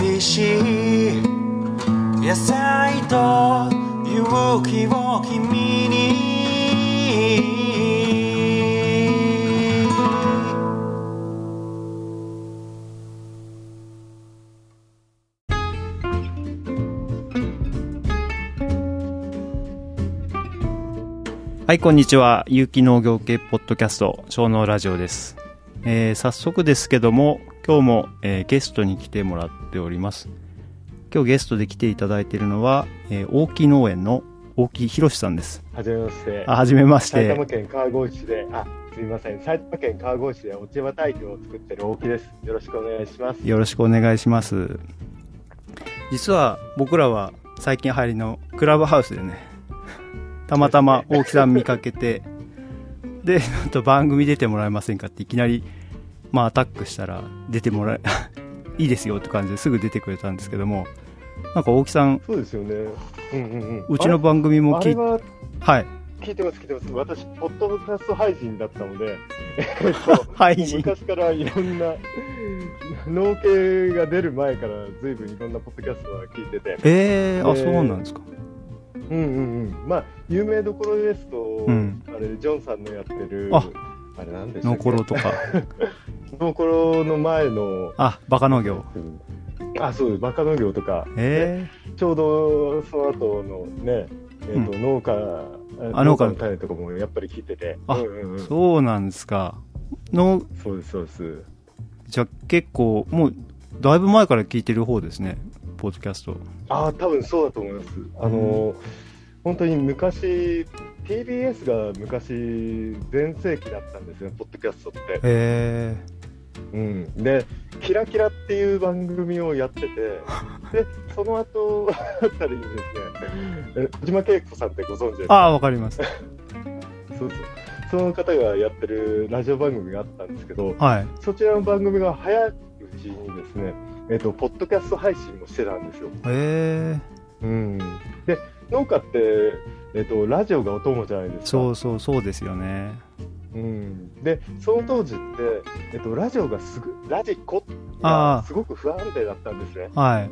美味しい野菜と勇気を君にはい、こんにちは。有機農業系ポッドキャスト、小農ラジオです。えー早速ですけども、今日も、えーゲストに来てもらっております。今日ゲストで来ていただいているのは、えー大木農園の大木博さんです。はじめまして。あ、はじめまして埼玉。県川越市で、あ、すみません。埼玉県川越市で落ち葉堆肥を作ってる大木です。よろしくお願いします。よろしくお願いします。実は僕らは最近入りのクラブハウスでね、たまたま大木さん見かけて、で、ちょっと番組出てもらえませんかっていきなり、まあアタックしたら出てもらえ、いいですよって感じですぐ出てくれたんですけども、なんか大木さん、そうですよね。うんうんうん。うちの番組も聞いあれははい。聞いてます、聞いてます。私、ポッドキャスト配信だったので、えっと、配信。昔からいろんな、農系が出る前から随分いろんなポッドキャストは聞いてて、えー、あ、でそうなんですか。うんうんうん。まあ、有名どころですと、んあれ、ジョンさんのやってる、ああれなんでしたっけ？ノコロとか。ノコロの前の、あ、バカ農業。あ、そうです、バカ農業とか、えちょうどその後のね、えーと農家、あ農家の種とかもやっぱり聞いてて、あうんうんうんー、そうなんですか。の、そうです、そうです。じゃあ結構、もう、だいぶ前から聞いてる方ですね、ポッドキャスト。ああ、多分そうだと思います。あの、本当に昔、TBS が昔、全盛期だったんですよ、ポッドキャストって。へうん、で、キラキラっていう番組をやってて、で、その後あたりにですね、え小島恵子さんってご存知ですー。か？ああ、わかります。そうそう。その方がやってるラジオ番組があったんですけど、はい。そちらの番組が早いうちにですね、えっ、と、ポッドキャスト配信もしてたんですよ。へえ。うん。で、農家って、えっ、と、ラジオがお供じゃないですか。そうそう、そうですよね。うん。で、その当時って、えっ、と、ラジオがすぐ、ラジコがすごく不安定だったんですね。はい。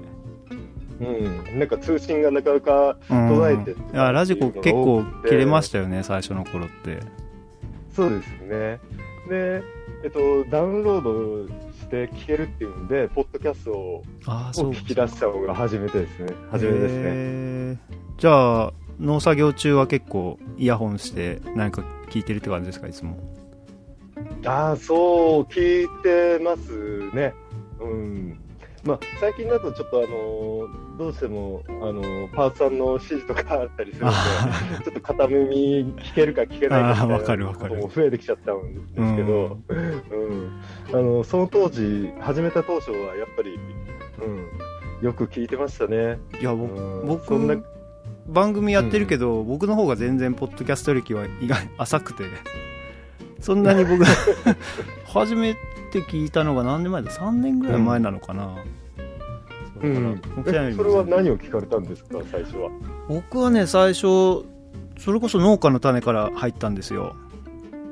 うん。なんか通信がなかなかうん途絶えていや、ラジコ結構切れまししたよね、最初の頃って。そうですね。で、えっと、ダウンロードして聞けるっていうんで、ポッドキャストを。聞き出したのが初めてですね。初めてですね。じゃあ、農作業中は結構イヤホンして何か聞いてるって感じですか、いつも？ああ、そう、聞いてますね。うん。まあ、最近だとちょっとあのどうしても、あのパーツさんの指示とかあったりするのあで、ちょっと片耳聞けるか聞けないかみたいなことも増えてきちゃったんですけど、うん、あのその当時、始めた当初はやっぱり、うん、よく聞いてましたね。いや、うん。僕、そんな番組やってるけど、僕の方が全然ポッドキャスト歴は意外浅くて。そんなに僕 初めて聞いたのが何年前だ？3年ぐらい前なのかな、うん、それは何を聞かれたんですか、最初は。僕はね最初それこそ農家の種から入ったんですよ。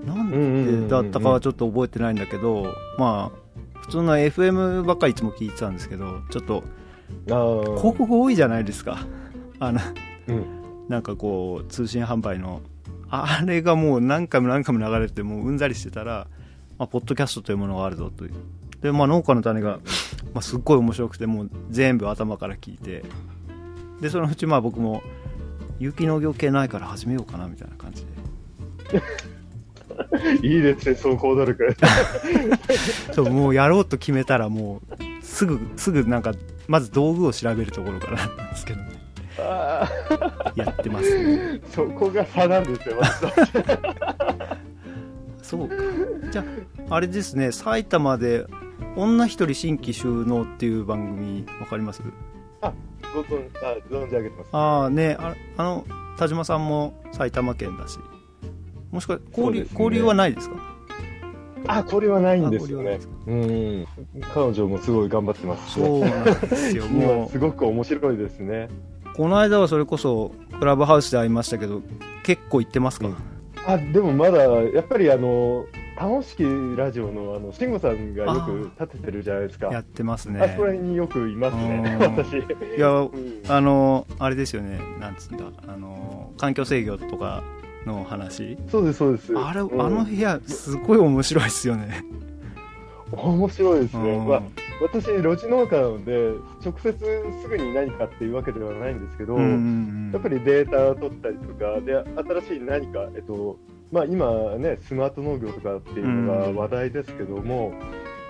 なんでだったかはちょっと覚えてないんだけど、まあ普通の FM ばっかりいつも聞いてたんですけどちょっとあー。広告多いじゃないですか。あのうん。なんかこう通信販売のあれがもう何回も何回も流れてもううんざりしてたら、まあ、ポッドキャストというものがあるぞという。で、まあ、農家の種が、まあ、すっごい面白くてもう全部頭から聞いて。でそのうちまあ僕も有機農業系ないから始めようかなみたいな感じで。いいですね、その行動力。そうもうやろうと決めたらもうすぐすぐなんかまず道具を調べるところからなんですけどね。あやってますね。ー そこが差なんですよ、そうか。じゃあ、あれですね、埼玉で、女一人新規収納っていう番組、わかります？ご存あ存じ上げてます。ああ、ねあ、あの、田島さんも埼玉県だし、もしか交流、ね交流はないですか？あ、これはないんですよね。うん。彼女もすごい頑張ってますしね。そうなんですよ、も今すごく面白いですね。う、この間はそれこそ、クラブハウスで会いましたけど、結構行ってますか、うんあ、でもまだ、やっぱりあの、楽しきラジオのあの慎吾さんがよく立ててるじゃないですか。やってますね。あそこら辺によくいますね、うん。私。いやうん。あのあれですよね。なんつうんだ。あの環境制御とかの話。そうです、そうです。あれ、うん。あの部屋すごい面白いですよね面白いですね。うん。まあ、私、露地農家なので、直接すぐに何かっていうわけではないんですけど、うんうんうん。やっぱりデータを取ったりとか、で新しい何か、えっとまあ、今ね、スマート農業とかっていうのが話題ですけども、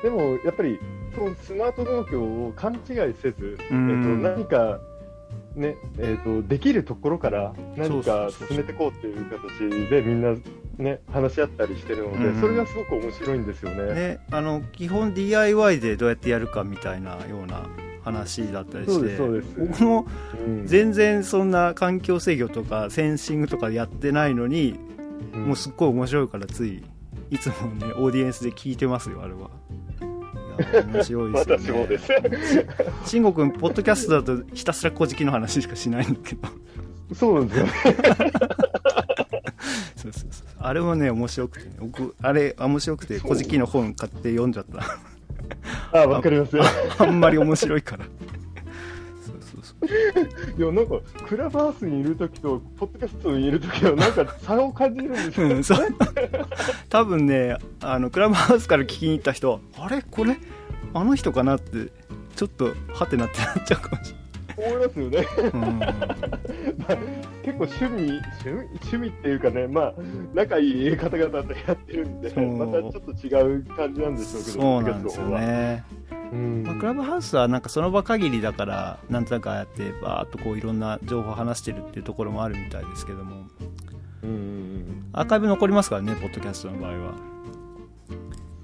でもやっぱり、そのスマート農業を勘違いせず、うん。えっと、何か、ねえっと、できるところから何か進めていこうっていう形で、みんな、ね、話し合ったりしてるので、うんそれがすごく面白いんですよね。ね、あの基本 DIY でどうやってやるかみたいなような話だったりして僕もうん。全然そんな環境制御とかセンシングとかやってないのに、うん。もうすっごい面白いからついいつもねオーディエンスで聞いてますよあれは。面白いですよね。私もです。慎吾君ポッドキャストだとひたすら古事記の話しかしないんだけど。そうなんですよね。そうそうそう。あれもね面白くて、ね、僕あれ面白くて古事記の本買って読んじゃった。あ、わかります。いあんまり面白いから。そうそうそう。や、なんか、クラブハウスにいるときと、ポッドキャストにいるときは、なんか差を感じるんですよ。うん、そう。多分ねあのクラブハウスから聞きに行った人あれ？これ？あの人かな？ってちょっとハテナってなっちゃうかもし思いますよね。まあ結構趣味、趣味、趣味っていうかね、まあ、仲いい方々とやってるんで、またちょっと違う感じなんでしょうけど、そうなんですよね。うん。まあ、クラブハウスはなんかその場限りだからなんとなくああやってバーっとこういろんな情報を話してるっていうところもあるみたいですけども。うんうんうん。アーカイブ残りますからねポッドキャストの場合は、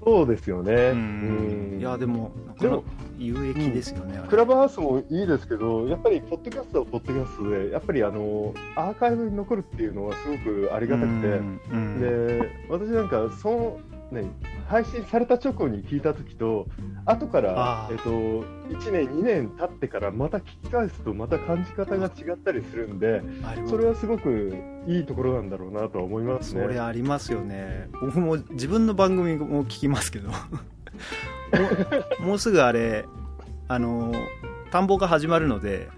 そうですよね。うん。うん。いやでもでも有益ですよね、あれ。クラブハウスもいいですけど、やっぱりポッドキャストはポッドキャストで、やっぱりあのアーカイブに残るっていうのはすごくありがたくて、うん。うん。で私なんかその、ね、配信された直後に聞いたときと、後からえっと、1年、2年経ってからまた聞き返すと、また感じ方が違ったりするんで、それはすごくいいところなんだろうなとは思いますそね。れありますよね。僕も自分の番組も聞きますけど。もうすぐあれあの田んぼが始まるので、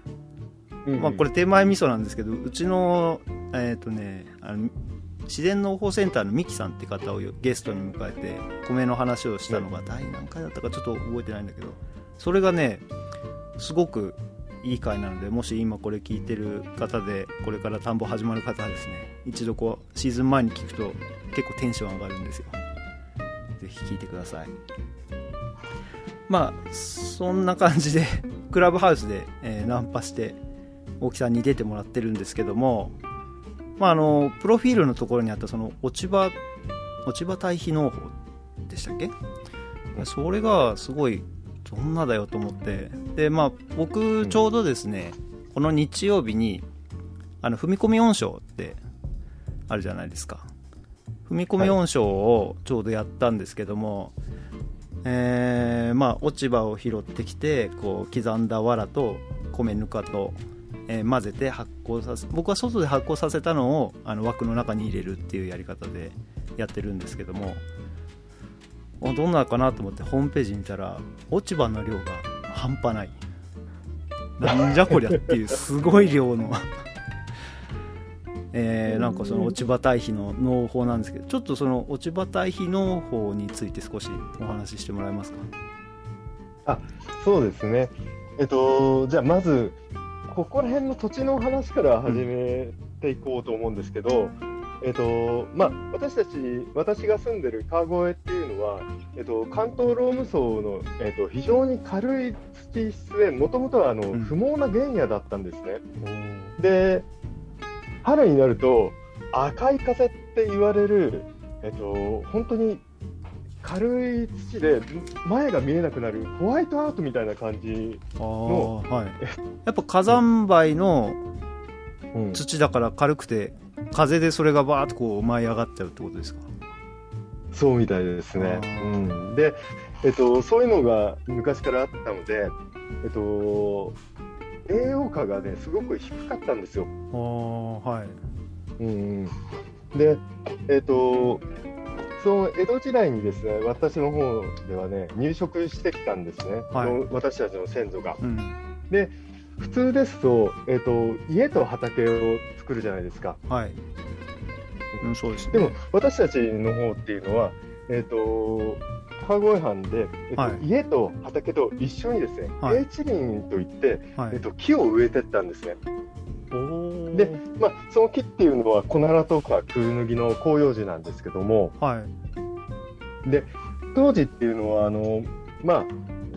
うんまあ、これ手前味噌なんですけどうちのえっ、とねあの自然農法センターのミキさんって方をゲストに迎えて米の話をしたのが第何回だったかちょっと覚えてないんだけどそれがねすごくいい回なのでもし今これ聞いてる方でこれから田んぼ始まる方はですね一度こうシーズン前に聞くと結構テンション上がるんですよ。ぜひ聞いてください。まあそんな感じでクラブハウスで、えーナンパして大木さんに出てもらってるんですけどもまああのプロフィールのところにあったその落ち葉落ち葉対比農法でしたっけ？それがすごいどんなだよと思って。でまあ僕ちょうどですね、この日曜日にあの踏み込み音章ってあるじゃないですか。踏み込み音章をちょうどやったんですけども、えーまあ落ち葉を拾ってきてこう刻んだ藁と米ぬかと、えー混ぜて発酵させ僕は外で発酵させたのをあの枠の中に入れるっていうやり方でやってるんですけどもどんなかなと思ってホームページ見たら落ち葉の量が半端ない。なんじゃこりゃっていうすごい量の。えーなんかその落ち葉対比の農法なんですけどちょっとその落ち葉対比農法について少しお話ししてもらえますか？あそうですね。えっと、じゃあまず、ここら辺の土地の話から始めていこうと思うんですけど、えっと、まあ、私たち、私が住んでる川越っていうのは、えっと、関東ローム層の、えっと、非常に軽い土質で、もともとはあの、ん。不毛な原野だったんですね。で、春になると、赤い風って言われる、えっと、本当に軽い土で前が見えなくなるホワイトアウトみたいな感じ、ああはい。やっぱ火山灰のうん。土だから軽くて風でそれがバーッとこう舞い上がっちゃうってことですか？そうみたいですね。うん、で、えっと、そういうのが昔からあったので、えっと、栄養価がね、すごく低かったんですよ。ああはい。うんうん、で、えっと、その江戸時代にですね、私の方ではね、入植してきたんですね、はい。私たちの先祖が。うん。普通ですと、えっ、と、家と畑を作るじゃないですか。はい、うん、そうですね。でも、私たちの方っていうのは、えっ、と、川越藩で、えっとはい。家と畑と一緒にですね、は地林といって、はい。えっと、木を植えてったんですね。でまあ、その木っていうのは、コナラとかクウヌギの広葉樹なんですけども、はい。当時っていうのは、あのまあ、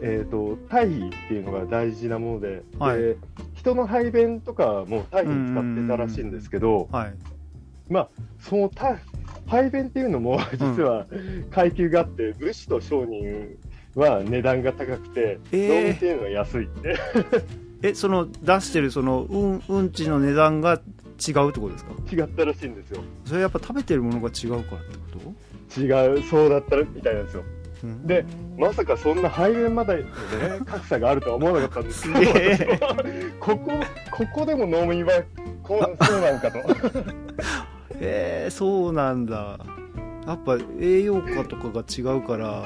えっ、と、堆肥っていうのが大事なもので、はい。で人の排便とかも堆肥使ってたらしいんですけど、はい。まあ、そのた排便っていうのも実は階級があって、武士と商人は値段が高くて、えー。農民っていうのは安いって。えその出してるそのうんうんちの値段が違うってことですか？違ったらしいんですよ。それやっぱ食べてるものが違うからってこと？違う、そうだったらみたいなんですよ。うんでまさかそんな排便までのね、格差があるとは思わなかったんですけど、ここ、ここでも農民はこうそうなんかと。えー、そうなんだやっぱ栄養価とかが違うから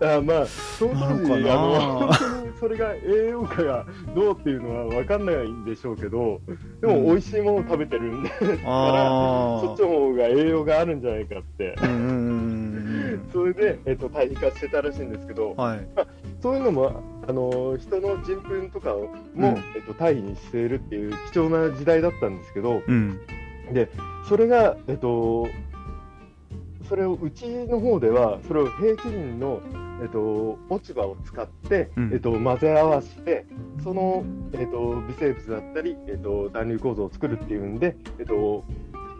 あまあ、その当時、あ。なのそれが栄養価がどうっていうのは分かんないんでしょうけど、でも美味しいものを食べてるんで、から、あそっちの方が栄養があるんじゃないかって。あうんうんうんそれで、えっと、対比化してたらしいんですけどうん、はいそういうのも、あの人の人糞とかも、うん。えっと、対比にしているっていう貴重な時代だったんですけど、うん。それが、えっと、それをうちの方では、それを平地林の、えっと、落ち葉を使って、うん。えっと、混ぜ合わせて、その、えっと、微生物だったり、えっと、断流構造を作るっていうんで、えっと、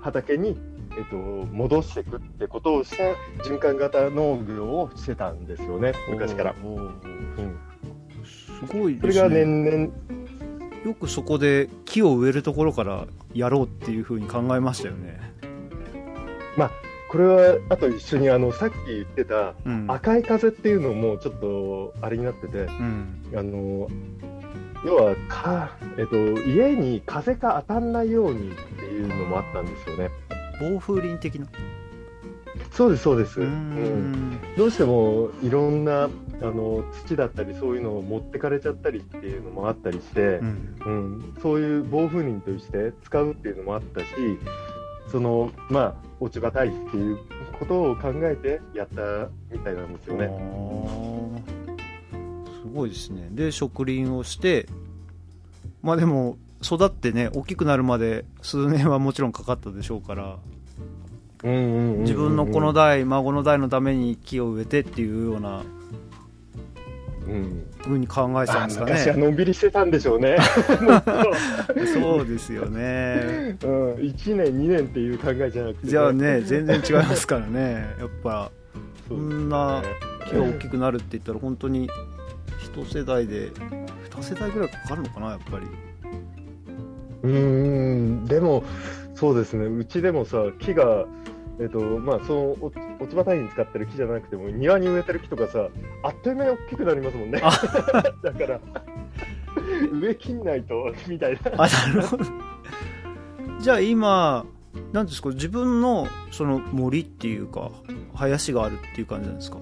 畑に、えっと、戻していくってことをした循環型農業をしてたんですよね、昔から。うん。すごいそれが年々、よくそこで木を植えるところからやろうっていうふうに考えましたよねこれはあと一緒にあのさっき言ってたうん。赤い風っていうのもちょっとあれになってて、うん。あの要はか、えっと、家に風が当たんないようにっていうのもあったんですよね。暴風林的な？そうです、そうです。うん。どうしてもいろんなあの土だったりそういうのを持ってかれちゃったりっていうのもあったりしてう、ん。うん。そういう暴風林として使うっていうのもあったし、そのまあ落ち葉堆肥っていうことを考えてやったみたいなんですよね。すごいですねで植林をしてまあでも育ってね大きくなるまで数年はもちろんかかったでしょうから自分のこの代孫の代のために木を植えてっていうようなうんふうに考えてたん。ですか昔はねのんびりしてたんでしょうね。そうですよね。うん、1年、2年っていう考えじゃなくて、じゃあね全然違いますからね。やっぱそこね。んな木が大きくなるって言ったら本当に一世代で二世代ぐらいかかるのかなやっぱり。うーん、でも、そうですね、うちでもさ、木が、えっと、まあ、そのお落ち葉堆に使ってる木じゃなくても、庭に植えてる木とかさ、あっという間に大きくなりますもんね。あ だから、植え切んないと、みたいな。あなるほど。じゃあ今なんですか自分のその森っていうか林があるっていう感じなんですか？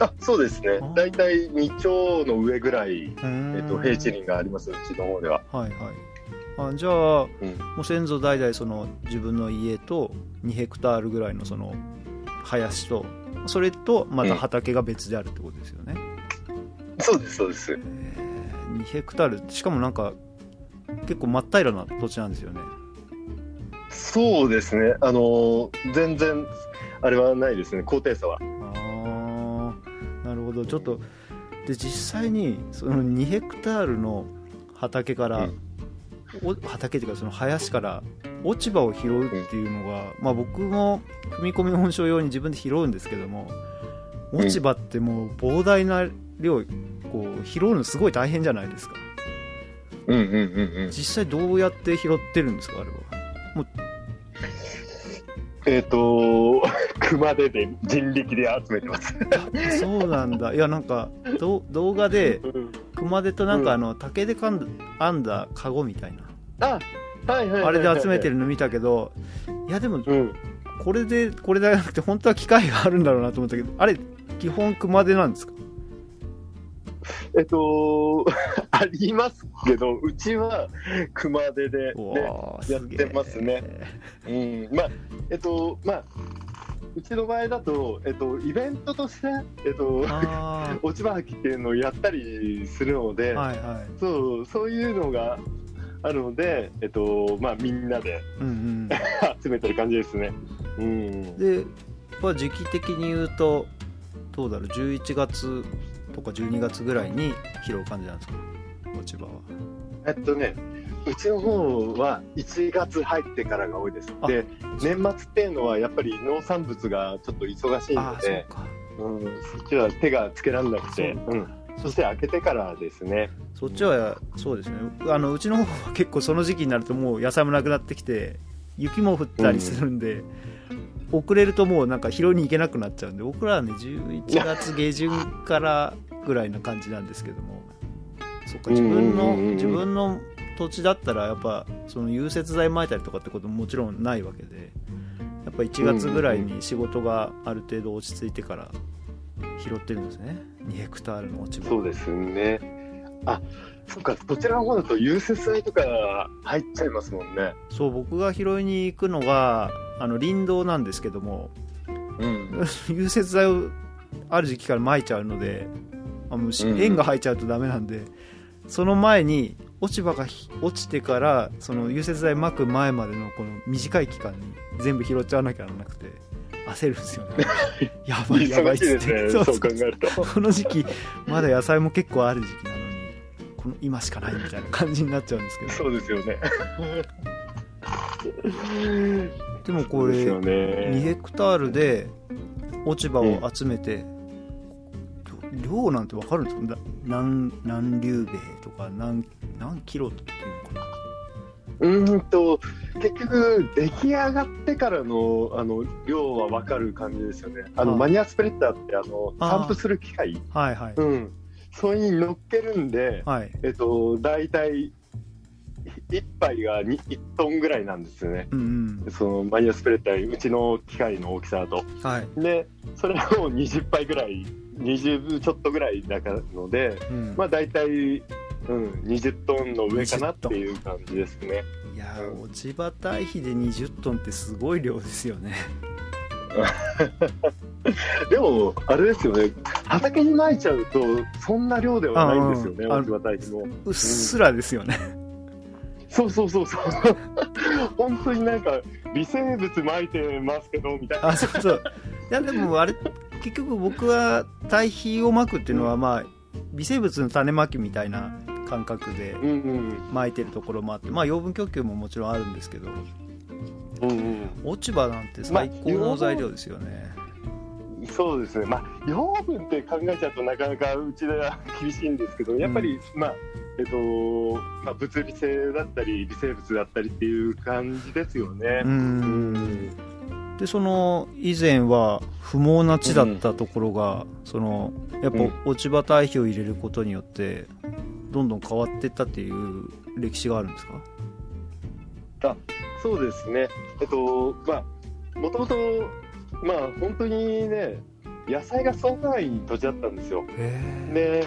あそうですね。大体2丁の上ぐらい、ええっと、平地林があります、うちの方では。はいはい。あじゃあ、うん。もう先祖代々その自分の家と2ヘクタールぐらいのその林とそれとまた畑が別であるってことですよね、そうです、そうです。えー2ヘクタールしかもなんか結構真っ平らな土地なんですよね。そうですね、あのー全然、あれはないですね、高低差は。ああなるほど。ちょっとで実際にその2ヘクタールの畑から、うん。お畑っていうかその林から落ち葉を拾うっていうのが、まあ僕も踏み込み温床用に自分で拾うんですけども落ち葉ってもう膨大な量こう拾うのすごい大変じゃないですか。うんうんうんうん。実際どうやって拾ってるんですかあれは。えっ、と、熊手で人力で集めてます。そうなんだ。いやなんかど動画で熊手となんかあの竹でかんだ編んだカゴみたいな。あ、あれで集めてるの見たけどいやでもうん。これでこれじゃなくて本当は機械があるんだろうなと思ったけどあれ基本熊手なんですか？えっと、ありますけど、うちは熊手で、うでわーやってますね。うん、まあ、えっと、まあ、うちの場合だと、えっと、イベントとして、えっと、あ落 ち葉履きっていうのをやったりするので、あはいはい。そう、そういうのがあるので、えっと、まあ、みんなでうんうん。集めてる感じですね。うん。で、まあ、時期的に言うとどうだろう？11月とか12月ぐらいに拾う感じなんですか？落ち葉は。えっとね、うちの方は1月入ってからが多いです。あで、年末っていうのはやっぱり農産物がちょっと忙しいので、か。うん、そっちは手がつけられなくて、そう。うん、そして開けてからですね。そっちはそうですね。あのうちの方は結構その時期になるともう野菜もなくなってきて雪も降ったりするんで、遅れるともうなんか拾いに行けなくなっちゃうんで僕らはね11月下旬からぐらいな感じなんですけどもそっか自分うんうんうん。のうん自分の土地だったらやっぱその融雪剤撒いたりとかってことももちろんないわけでやっぱ1月ぐらいに仕事がある程度落ち着いてから拾ってるんですね2ヘクタールの落ち葉そうですね。あ、そっか、こちらの方だと融雪剤とか入っちゃいますもんね。そう僕が拾いに行くのがあの林道なんですけどもうん。融雪剤をある時期から撒いちゃうのであもうしうんうん塩が入っちゃうとダメなんで、その前に落ち葉がひ落ちてからその融雪剤撒く前までのこの短い期間に全部拾っちゃわなきゃならなくて焦るんですよね やばいやばいっってね、そう考えると。この時期まだ野菜も結構ある時期なのにこの今しかないみたいな感じになっちゃうんですけどそうですよね。でもこれですよ2ね。ヘクタールで落ち葉を集めて、量なんてわかるんですか？な何何粒米とか何何キロっていうのかな？うーんと結局出来上がってからのあの量は分かる感じですよね。あのあマニアスプレッダーってあのあ散布する機械、はいはい、うん、それに乗っけるんで、はい。えっと大体1杯が 2, 1トンぐらいなんですよね。うんそのマニアスプレッダーうちの機械の大きさだと。うんはい、でそれを20杯ぐらい20ちょっとぐらいだからので、うん。まあ大体、うん、20トンの上かなっていう感じですね。いやー落ち葉堆肥で20トンってすごい量ですよね でも、あれですよね、畑に撒いちゃうと、そんな量ではないんですよね、落ち葉堆肥も。うっすらですよね、そうそうそうそう。本当になんか、微生物撒いてますけど、みたいな。あそうそういやでもあれ結局僕は堆肥をまくっていうのはまあ微生物の種まきみたいな感覚でうんうん撒いてるところもあってまあ養分供給ももちろんあるんですけどうんうん。落ち葉なんて最高の材料ですよね、そうですね、まあ、養分って考えちゃうとなかなかうちでは厳しいんですけど、やっぱり、まあ、えっと、まあ、物理性だったり、微生物だったりっていう感じですよね。う。うん。でその以前は不毛な地だったところが、そのやっぱうん。落ち葉堆肥を入れることによってどんどん変わっていったっていう歴史があるんですか？そうですね、えっと、まあ、もともと、まあ、本当にね、野菜が育たない土地だったんですよ。へで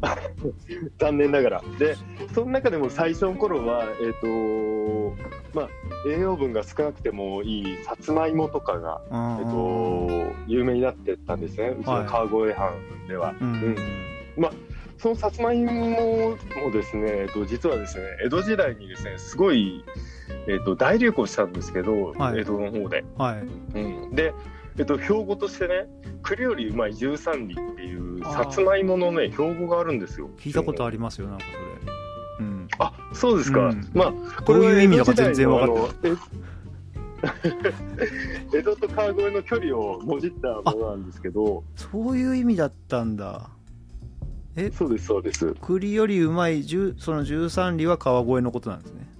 残念ながら。で、その中でも最初の頃は、えっ、と、まあ、栄養分が少なくてもいいさつまいもとかが、ええっと、有名になってったんですね、うちの川越藩では。うん。うんそのさつまいももですね、えっと、実はですね、江戸時代にですね、すごい、えっと、大流行したんですけど、はい。江戸の方で。はい。うん、で、えっと、標語としてね、栗よりうまい十三里っていうさつまいものね、標語があるんですよ。聞いたことありますよなんかそれ。うん。あ、そうですか。うん。まあ、どういう意味だか全然分かかってない。江戸と川越の距離をもじったものなんですけど、そういう意味だったんだそうです、そうです。栗よりうまい10その13里は川越のことなんですね。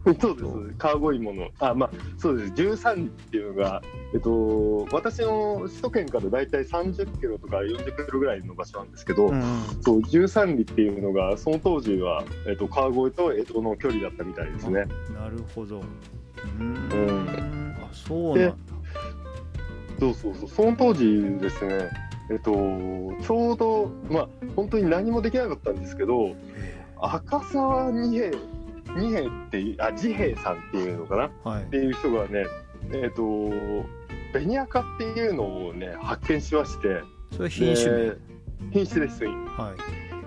そうです、川越芋の、あ、まあ、そうです、13里っていうのが、えっと、私の首都圏からだいたい30キロとか40キロぐらいの場所なんですけど、うんそう13里っていうのが、その当時は、えっと、川越と江戸の距離だったみたいですね。なるほど。うーん。うん。あそうなんだ。そうそうそう、その当時ですね、えっと、ちょうど、まあ、本当に何もできなかったんですけど、赤澤二平、二平っていう、あ、治平さんっていうのかな？っはい。ていう人がね、えっと、ベニアカっていうのをね、発見しまして、それ品種名？で品種です。は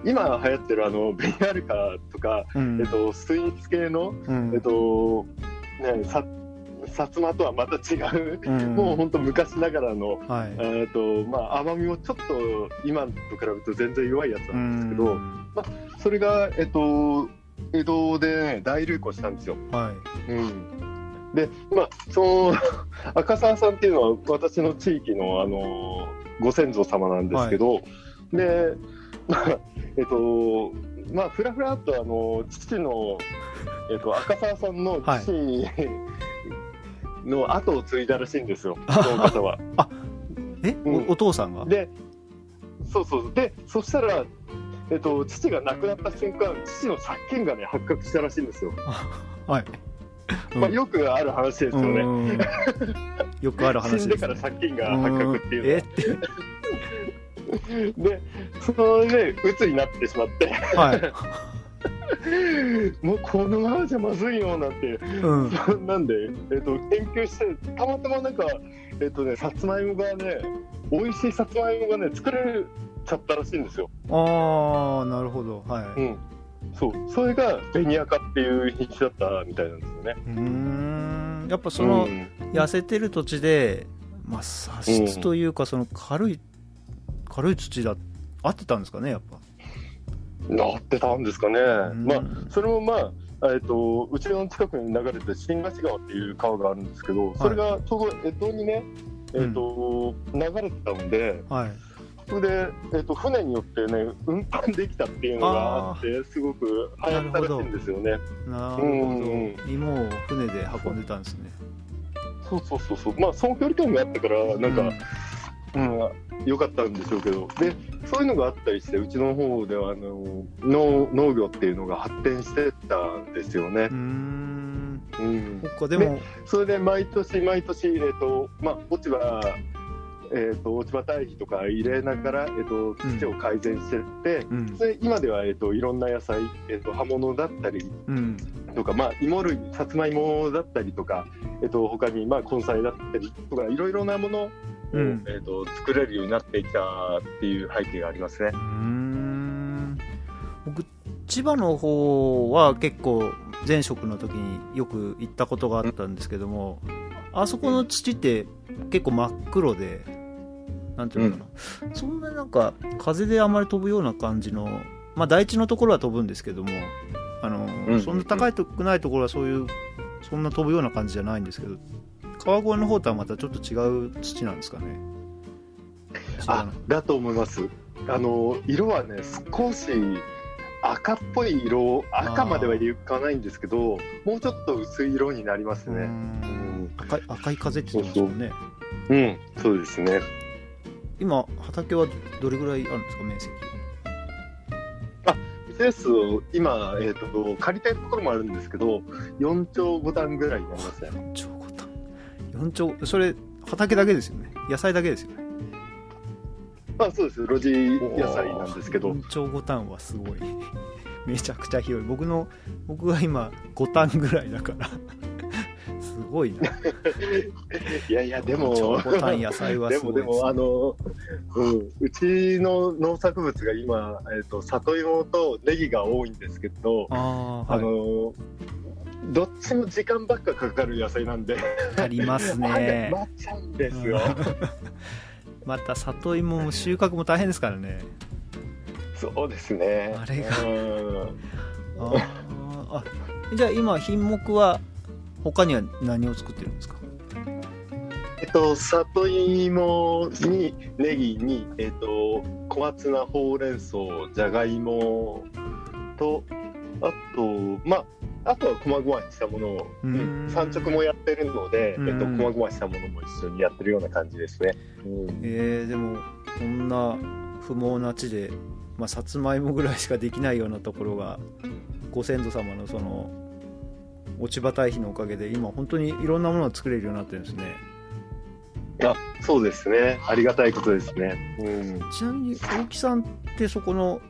い。今流行ってるあの、ベニアルカとか、うん。えっと、スイーツ系の、うん。えっと、ね、さ、薩摩とはまた違う、うん。もう本当昔ながらの、はい。えーとまあ、甘みもちょっと今と比べると全然弱いやつなんですけど、うん。それが、えっと、江戸で、ね、大流行したんですよ。はい。うん、で、まあ、その 赤澤さんっていうのは私の地域の、あのご先祖様なんですけど、で、まあえっとまあ、ふらふらっとあの父の、えっと、赤澤さんの父、の後を継いだらしいんですよ、その方は。え、うん。おお父さんが？で、そうそう、で、そしたら、えっと、父が亡くなった瞬間、父の借金がね、発覚したらしいんですよ。はい、まあ、よくある話ですよね。うん。よくある話です、ね、死んでから借金が発覚っていうえって。で、それで、鬱になってしまって、はい、もうこのままじゃまずいよなんて、うん、なんで、えっと、研究して、たまたまなんか、えっとね、さつまいもがね、美味しいさつまいもがね、作れちゃったらしいんですよ。ああなるほど。はい、うん。そう、それがベニアカっていう品種だったみたいなんですよね。うーん。やっぱそのうん。痩せてる土地で、まあ、砂質というかその軽い、軽い土だ合ってたんですかねやっぱなってたんですかね。ん。まあ、それもまあ、えっと、うちの近くに流れて新河岸川っていう川があるんですけど、それがちょうど江戸にね、えっと、流れてたんで、はい。それで、えっと、船によってね、運搬できたっていうのがあって、すごく流行ったらしいんですよね。なるほど、うん。芋を船で運んでたんですね。そうそうそうそう、まあ、その距離感があったから、なんか、うん、良かったんでしょうけど、で、そういうのがあったりして、うちの方では、あの、農農業っていうのが発展してったんですよね。うー。ん。うん。でも、それで毎年毎年、えっとまあ、落ち葉、えっと落ち葉堆肥とか入れながら、えっと土を改善してって、うん。それ今では、えっといろんな野菜、えっと葉物だったりうん。とか、まあ、芋類、さつまいもだったりとか、えっと他に、まあ、根菜だったりとか、いろいろなものを、うん。えっと作れるようになってきたっていう背景がありますね。うーん僕千葉の方は結構前職の時によく行ったことがあったんですけどもあそこの土って結構真っ黒でなんていうのかな、そんななんか風であまり飛ぶような感じのまあ大地のところは飛ぶんですけどもあの、うん。そんな高いとくないところはそういうそんな飛ぶような感じじゃないんですけど川越の方とはまたちょっと違う土なんですかねあなだと思います。あの色はね少し赤っぽい色赤まではいかないんですけどもうちょっと薄い色になりますね。うんん赤い赤い風って言ってましたもんねうん、そうですね。今畑はどれぐらいあるんですか面積スペースを今、えー、と借りたいところもあるんですけど4丁5段ぐらいになりますね。4丁5単4丁それ畑だけですよね。野菜だけですよね。まあそうです。露地野菜なんですけど。4丁5単はすごい。めちゃくちゃ広い。僕の僕が今5単ぐらいだから。すごいな。いやいやでも。4丁5単野菜はごいですもでもあの、うん、うちの農作物が今、えー、と里芋とネギが多いんですけど、ああ、あはい、のどっちも時間ばっかかかる野菜なんで、ありますね。待っちゃうんですよ。また里芋も収穫も大変ですからね。そうですね。あれが。うん。あじゃあ今品目は他には何を作ってるんですか？えっと、里芋にネギに、えっと、小松菜、ほうれん草、じゃがいもと、あと、まあ、あとは細々したものを、う産直もやってるので、うんえっと、細々したものも一緒にやってるような感じですね。うんえー、でもこんな不毛な地で、まあ、さつまいもぐらいしかできないようなところがご先祖様のその落ち葉堆肥のおかげで今本当にいろんなものを作れるようになってるんですねあそうですね。ありがたいことですね。うん。ちなみに大木さんってそこの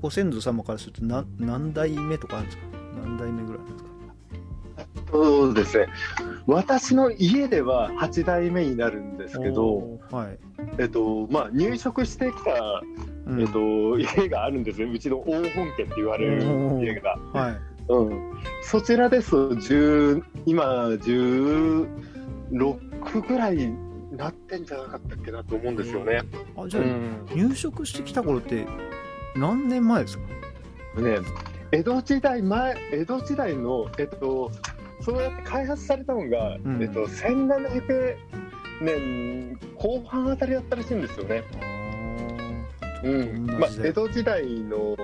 ご先祖様からすると何何代目とかあるんですか？何代目ぐらいですか？そうですね。私の家では8代目になるんですけど、はい、えっと、まあ、入植してきた、うんえっと、家があるんですよ。うちの黄本家って言われる家が。はいうん。そちらですと、10今、16ぐらいになってんじゃなかったっけなと思うんですよね。あじゃあ、うん。入植してきた頃って何年前ですか？ね、江戸時代前、江戸時代の、えっと、そうやって開発されたのが、うんえっと、1700年後半あたりだったらしいんですよね。うん。まあ江戸時代の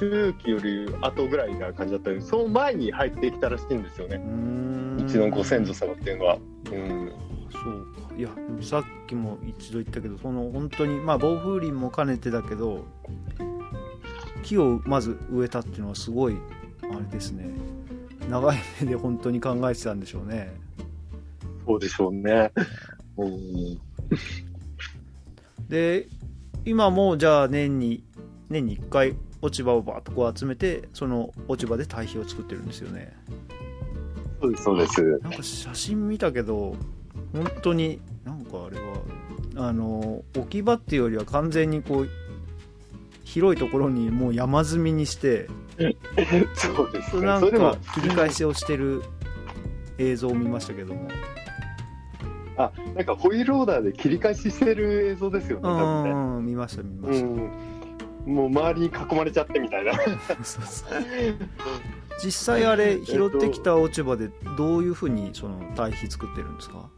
中期より後ぐらいな感じだったので、その前に入ってきたらしいんですよね。ううちのご先祖様っていうのは。うん。そうかいやさっきも一度言ったけどその本当にまあ暴風林も兼ねてだけど木をまず植えたっていうのはすごいあれですね長い目で本当に考えてたんでしょうねそうでしょうね。うん。で今もじゃあ年に年に1回落ち葉をバーッとこう集めてその落ち葉で堆肥を作ってるんですよねそうです、そうです。なんか写真見たけど本当になんかあれはあの置き場っていうよりは完全にこう広いところにもう山積みにして そうですね。なんそれでもか、切り返しをしてる映像を見ましたけどもあ、なんかホイールオーダーで切り返ししてる映像ですよね、う多分ね。んうん見ました見ました、うん。もう周りに囲まれちゃってみたいな。そうそう実際あれ 拾ってきた落ち葉でどういうふうにその堆肥作ってるんですか？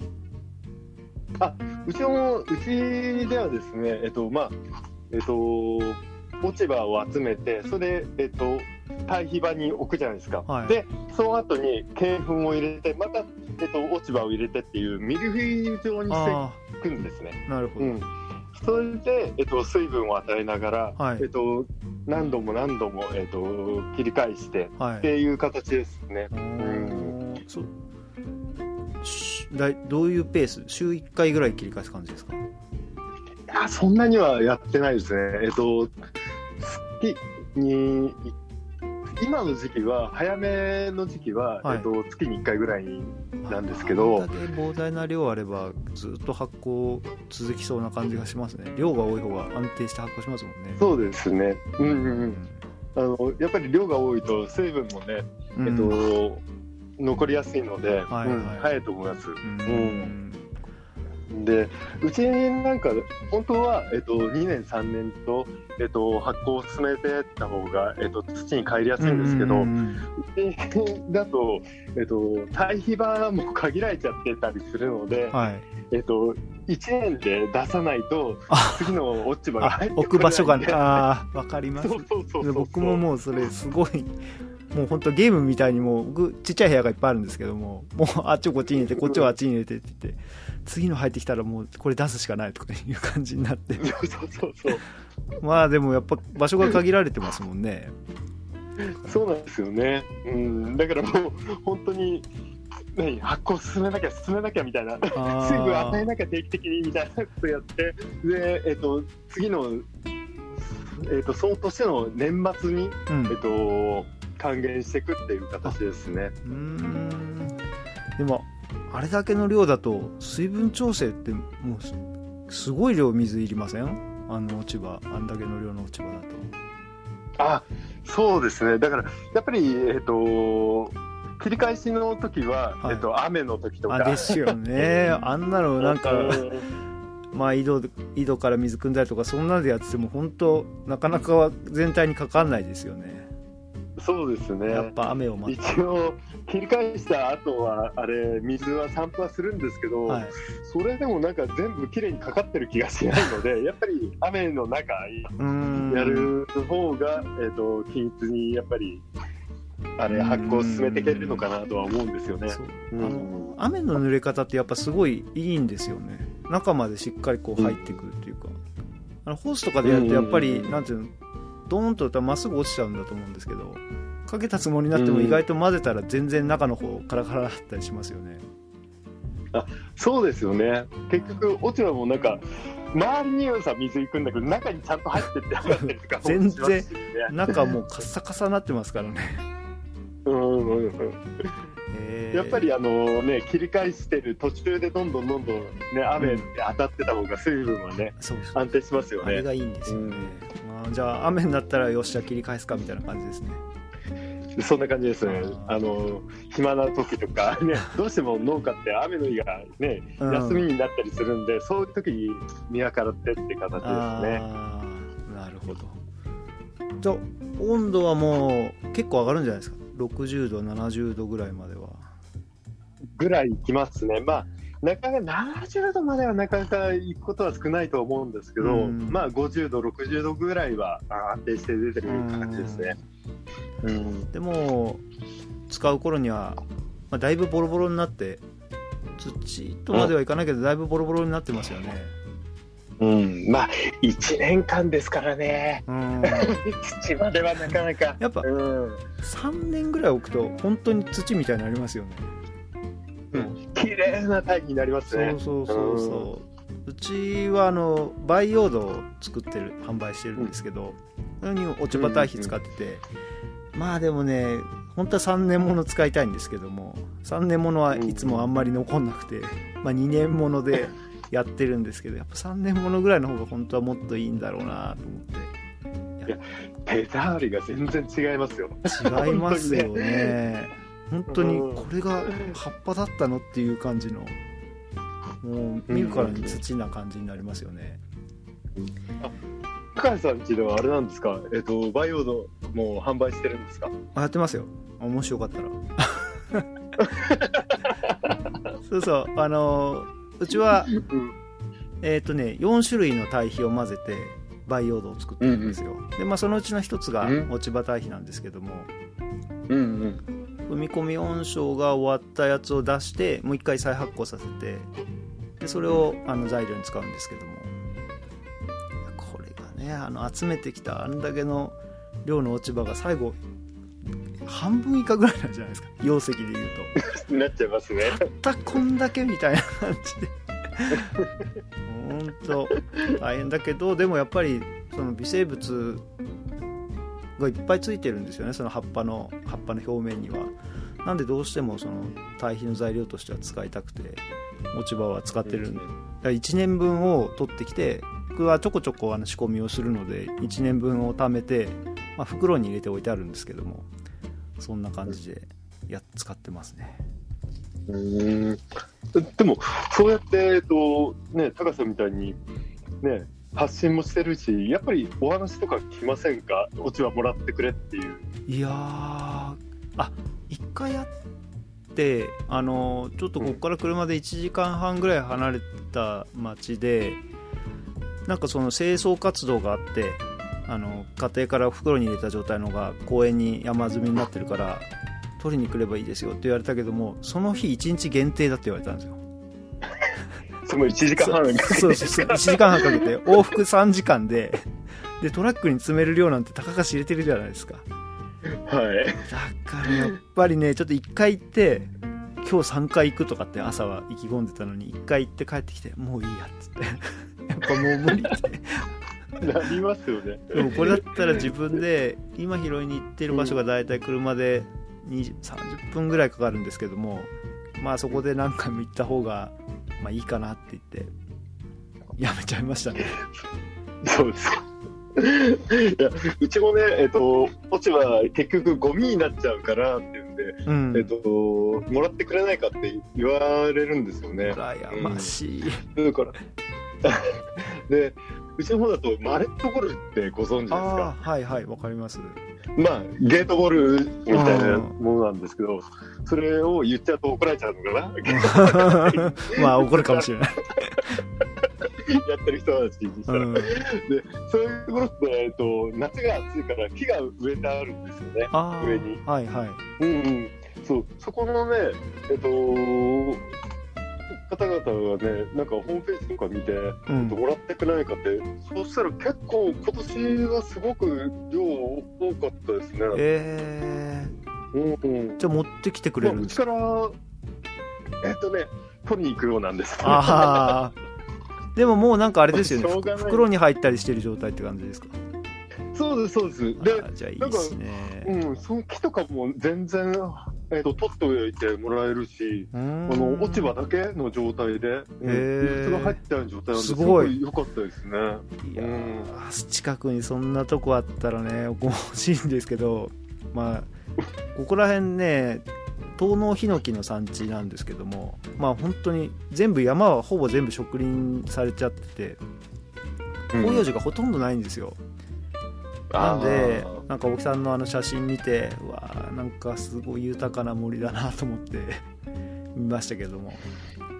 うちの、うちではですね、えっと、まあ、えっと、落ち葉を集めて、それで、えっと、堆肥場に置くじゃないですか。はいで、その後に鶏粉を入れて、また、えっと、落ち葉を入れてっていうミルフィーユ状にしてあいくんですね。あなるほど、うん。それで、えっと、水分を与えながら、はいえっと、何度も何度も、えっと、切り返してはいっていう形ですね。うんそうしだいどういうペース？週1回ぐらい切り返す感じですか？あそんなにはやってないですね。えっと、月に、今の時期は、早めの時期は、はい。えっと、月に1回ぐらいなんですけど。だけ膨大な量あればずっと発酵続きそうな感じがしますね。量が多い方が安定して発酵しますもんね。そうですね。うんうんう。うん。あの、やっぱり量が多いと、水分もね、ん。えっと、残りやすいので、はいはい。うん早いと思います。うんで、うちなんか、本当は、えっと、2年、3年と、えっと、発酵を進めてった方が、えっと、土に帰りやすいんですけど、ううんちだと、えっと、堆肥場も限られちゃってたりするので、はい。えっと、1年で出さないと、あ次の落ち葉があ入ってこれない置く場所がねああわかります。僕ももうそれすごいもう本当ゲームみたいにもう僕ちっちゃい部屋がいっぱいあるんですけどももうあっちをこっちに入れてこっちはあっちに入れてって言って次の入ってきたらもうこれ出すしかないとかいう感じになって。そうそうそう。まあでもやっぱ場所が限られてますもんね。そうなんですよね。うん、だからもう本当に何発酵進めなきゃ進めなきゃみたいな、水分与えなきゃ定期的にみたいなことやって、でえっと次のえっとその年の年末にうん。えっと還元していくっていう形ですね。でもあれだけの量だと水分調整ってもうすすごい量水いりません？あの落ち葉あんだけの量の落ち葉だと。あ、そうですね。だからやっぱりえっと切り返しの時は、はい。えっと雨の時とか。あですよね。あんなのなんかうん。まあ井戸井戸から水汲んだりとかそんなのでやってても本当なかなか全体にかかんないですよねそうですね。やっぱ雨を待っ一応切り返した後はあれ水は散布はするんですけど、はい。それでもなんか全部きれいにかかってる気がしないので やっぱり雨の中やる方が、えー、と均一にやっぱりあれうん。発酵を進めていけるのかなとは思うんですよね。そう。うん。あの雨の濡れ方ってやっぱすごいいいんですよね。中までしっかりこう入ってくるっていうか、あのホースとかでやるとやっぱり、うん。なんていうのドーンとまっすぐ落ちちゃうんだと思うんですけどかけたつもりになっても意外と混ぜたら全然中の方カラカラだったりしますよね、そうですよね。結局、落ち葉もなんか、周りにはさ、水いくんだけど、中にちゃんと入ってって上がったりとかも全然中もうカッサカサになってますからね、うんうんうん。えー。やっぱりあのね、切り返してる途中でどんどんどんどんね、雨で当たってた方が水分はね、そうそう。安定しますよね。あれがいいんですよね、まあ、じゃあ雨になったらよっしゃ切り返すかみたいな感じですねそんな感じですね。あの、暇な時とか、ね、どうしても農家って雨の日がね、うん休みになったりするんで、そういう時に見計らってって形ですね。なるほどじゃあ温度はもう結構上がるんじゃないですか？60度70度ぐらいまではぐらいいきますね。まあなかなか70度まではなかなか行くことは少ないと思うんですけど、うん。まあ50度、60度ぐらいはあ安定して出てる感じですね。うん、でも使う頃には、まあ、だいぶボロボロになって土とまではいかないけどだいぶボロボロになってますよね。うん、まあ1年間ですからね、うん。土まではなかなか。やっぱうん。3年ぐらい置くと本当に土みたいになりますよねうん、綺麗な大気になりますね。そう。そうそうそう。うちはあの培養土を作ってる販売してるんですけど、それに落ち葉堆肥使ってて、まあでもね本当は3年もの使いたいんですけども3年ものはいつもあんまり残んなくて、まあ、2年ものでやってるんですけどやっぱ3年ものぐらいの方が本当はもっといいんだろうなと思って。手触りが全然違いますよ。違いますよね本当にうん。これが葉っぱだったのっていう感じのもう見るからに土な感じになりますよね。高橋さんちではあれなんですか、えっと、培養土も販売してるんですか？あやってますよ。あもしよかったら。そうそう。あのうちはうん。えっ、とね4種類の堆肥を混ぜて培養土を作ってるんですよ、でまあそのうちの一つがうん。落ち葉堆肥なんですけども。うんうん。踏み込み温床が終わったやつを出してもう一回再発酵させてでそれをあの材料に使うんですけども。これがねあの集めてきたあんだけの量の落ち葉が最後半分以下ぐらいなんじゃないですか。容積でいうと。なっちゃいますね。たったこんだけみたいな感じで。ほんと大変だけどでもやっぱりその微生物がいっぱいついてるんですよねその葉っぱの葉っぱの表面には。なんでどうしてもその堆肥の材料としては使いたくて落ち葉は使ってるんで。1年分を取ってきて僕はちょこちょこあの仕込みをするので1年分を貯めて、まあ、袋に入れておいてあるんですけどもそんな感じでやっ使ってますね。うん。でも、そうやって、えっと、ね、高さんみたいに、ね、発信もしてるし、やっぱりお話とか聞きませんか？落ち葉もらってくれっていう。いやーあ一回やってあのちょっとここから車で1時間半ぐらい離れた町でなんかその清掃活動があってあの家庭から袋に入れた状態のが公園に山積みになってるから取りに来ればいいですよって言われたけどもその日1日限定だって言われたんですよその1時間半かけて。そうそうそう1時間半かけて。往復3時間で。でトラックに積める量なんてたかが知れてるじゃないですか。はい。だからやっぱりねちょっと1回行って今日3回行くとかって朝は意気込んでたのに1回行って帰ってきてもういいやっつって。やっぱもう無理って。なりますよね。でもこれだったら自分で今拾いに行ってる場所がだいたい車で20 30分ぐらいかかるんですけどもまあそこで何回も行った方がまあいいかなって言ってやめちゃいましたね。そうですか。いやうちもね、えっと、落ち葉結局ゴミになっちゃうからっていうんで、うん。えっと、もらってくれないかって言われるんですよね。羨ましい、だから、で、うちの方だとマレットゴルフってご存知ですあか？あはいはいわかりますまあ、ゲートボールみたいなものなんですけど、それを言っちゃうと怒られちゃうのかな？まあ怒るかもしれない、やってる人たちにしたら。うん、で、そういうところって、えっと、夏が暑いから木が植えてあるんですよね。あ上にあはいはいうんうん。そう、そこのね、えっと、方々がね、なんかホームページとか見て、うん。もらってくないかって、そうしたら結構、今年はすごく量多かったですね。えうんうん。ー、じゃあ持ってきてくれまあ、るんですか、うちから、えっとね、取りに行くようなんです。けど、ああでももうなんかあれですよね。袋に入ったりしてる状態って感じですか？そうです、そうです。で、あーじゃあいいですね。うん、その木とかも全然、えっと取っておいてもらえるし、あの落ち葉だけの状態で、水が入ってる状態なんですすごい良かったですね。いやうん。ー近くにそんなとこあったらね欲しいんですけどまあここら辺ね東納ヒノキの産地なんですけどもまあ本当に全部山はほぼ全部植林されちゃってて広葉樹がほとんどないんですよ、なんでなんか大木さんのあの写真見てうわーなんかすごい豊かな森だなと思って 見ましたけども。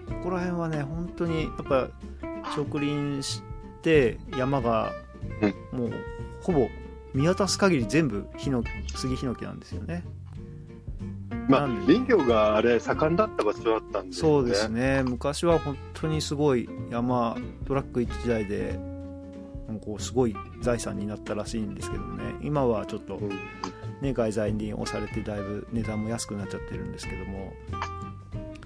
ここら辺はね本当にやっぱ植林して山がもうほぼ見渡す限り全部ヒノ杉ヒノキなんですよね。まあ林業があれ盛んだった場所だったんでね。そうですね。昔は本当にすごい山トラック1台でもうこうすごい財産になったらしいんですけどね。今はちょっとうん。ね、外材に押されてだいぶ値段も安くなっちゃってるんですけども、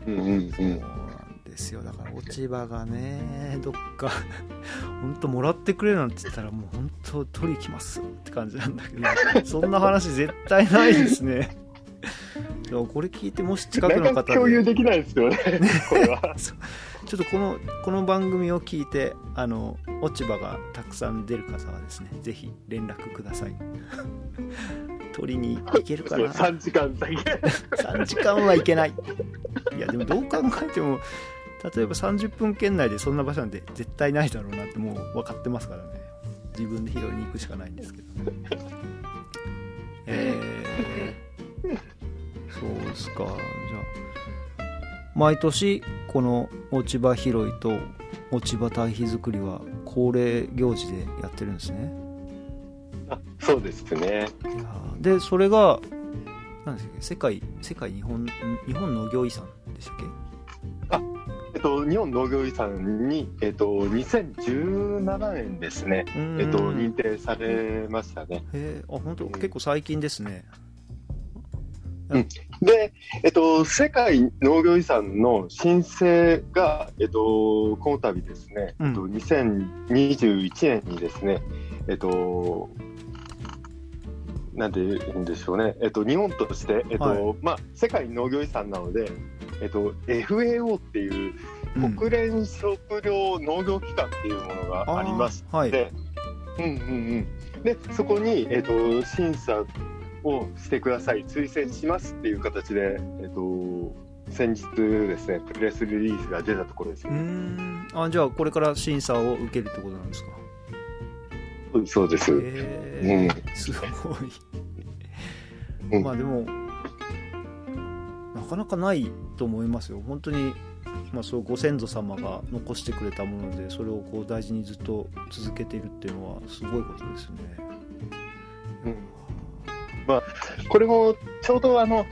うんうんそうなんですよ。だから落ち葉がねどっか 本当もらってくれなんて言ったらもう本当取り行きますって感じなんだけどそんな話絶対ないですねでもこれ聞いてもし近くの方か共有でできないですよね、これは。ちょっとこのこの番組を聞いてあの落ち葉がたくさん出る方はですねぜひ連絡ください。取りに行けるかな。3時間だけ。3時間はいけない。いやでもどう考えても例えば30分圏内でそんな場所なんて絶対ないだろうなってもう分かってますからね。自分で拾いに行くしかないんですけどえか。じゃあ毎年この落ち葉拾いと落ち葉堆肥作りは恒例行事でやってるんですね。あそうですね。でそれが何ですか世界世界日本日本農業遺産でしたっけ？えっと、日本農業遺産に、えっと、2017年ですね、えっと、認定されましたね。へえあ本当結構最近ですねで、えっと、世界農業遺産の申請が、えっと、この度ですね、うん。えっと、2021年にですね、えっと、なんて言うんでしょうね、えっと、日本として、えっとはい。まあ、世界農業遺産なので、えっと、FAO っていううん。国連食糧農業機関っていうものがありまして、あーはい。で、うんうんうん、でそこに、えっと審査をしてください。推薦しますっていう形で、えっと先日ですねプレスリリースが出たところですうーん。あじゃあこれから審査を受けるってことなんですか？そうです、へうえ。んすごい、うん。まあでもなかなかないと思いますよ。本当にまあ、そうご先祖様が残してくれたものでそれをこう大事にずっと続けているっていうのはすごいことですね。うんこれもちょうどあの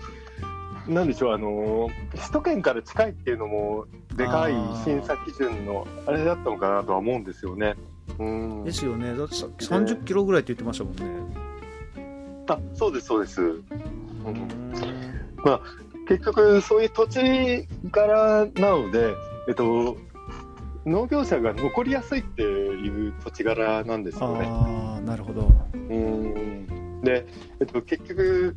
なんでしょうあの首都圏から近いっていうのもでかい審査基準のあれだったのかなとは思うんですよね。うんですよねだってさ30キロぐらいって言ってましたもんね。あそうですそうです。ううんん結局そういう土地柄なので、えっと、農業者が残りやすいっていう土地柄なんですよね。ああなるほど。うんで、えっと、結局、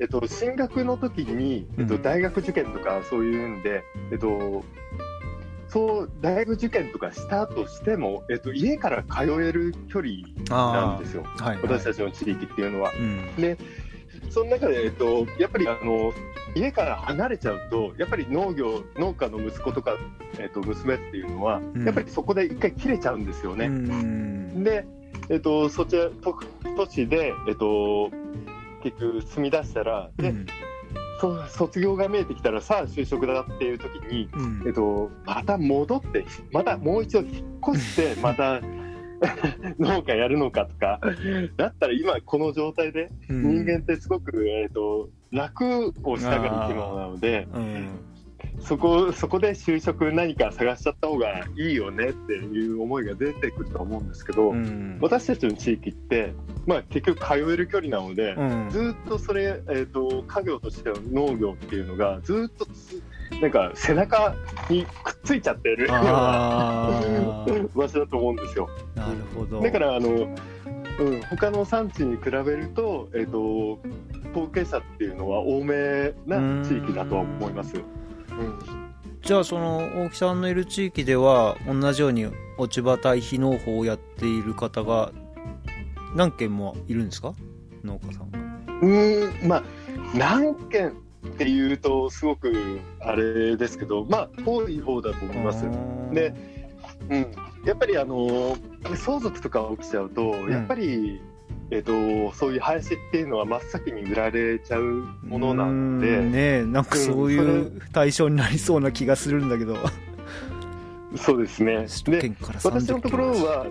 えっと、進学の時に、えっと、うん。大学受験とかそういうんで、えっと、そう大学受験とかしたとしても、えっと、家から通える距離なんですよ、はい、はい、私たちの地域っていうのは。うん。でその中で、えっと、やっぱりあの家から離れちゃうとやっぱり農業農家の息子とか、えっと、娘っていうのは、うん。やっぱりそこで一回切れちゃうんですよね。うん。で、えっと、そちらと都市で、えっと、結局住み出したらで、うん。そ卒業が見えてきたらさあ就職だっていう時に、うん。えっと、また戻ってまたもう一度引っ越して また農家やるのかとかだったら今この状態でうん。人間ってすごく、えっと楽をしたがる生き物なので、うんそこそこで就職何か探しちゃった方がいいよねっていう思いが出てくると思うんですけど、うん私たちの地域って、まあ、結局通える距離なので、うんずっとそれ、えー、と家業としての農業っていうのがずっとつなんか背中にくっついちゃってるようなあ 場所だと思うんですよ。ーなるほどだからあの、うん、他の産地に比べると,、えー、と後継者っていうのは多めな地域だとは思います。うんじゃあその大木さんのいる地域では同じように落ち葉堆肥農法をやっている方が何件もいるんですか？農家さんがうーんまあ何件っていうとすごくあれですけどまあ多い方だと思います。で、うん、やっぱりあの相続とか起きちゃうと、ん。やっぱり、えっとそういう林っていうのは真っ先に売られちゃうものなので、うんねえなんかそういう対象になりそうな気がするんだけどそうですね。で私のところ30キロは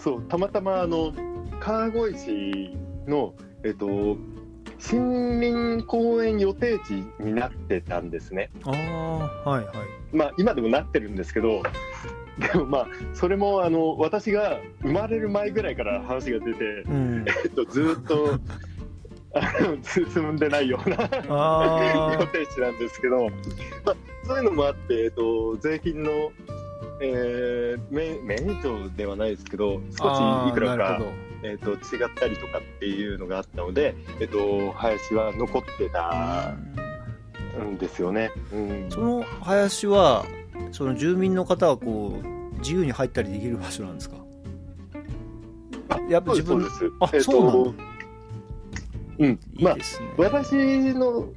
そうたまたまあの川越市のえっと森林公園予定地になってたんですね。ああはいはいまあ今でもなってるんですけど。でもまあそれもあの私が生まれる前ぐらいから話が出て、うん。えっと、ずーっと進んでないようなあ予定地なんですけど、まあ、そういうのもあって、えっと、税金の、えー、免免除ではないですけど少しいくらか、えっと、違ったりとかっていうのがあったので、えっと、林は残ってたんですよね。うん。その林はその住民の方はこう自由に入ったりできる場所なんですか？やっぱ自分そうですあです。そうなんだ。うん、いまあいですね、私の、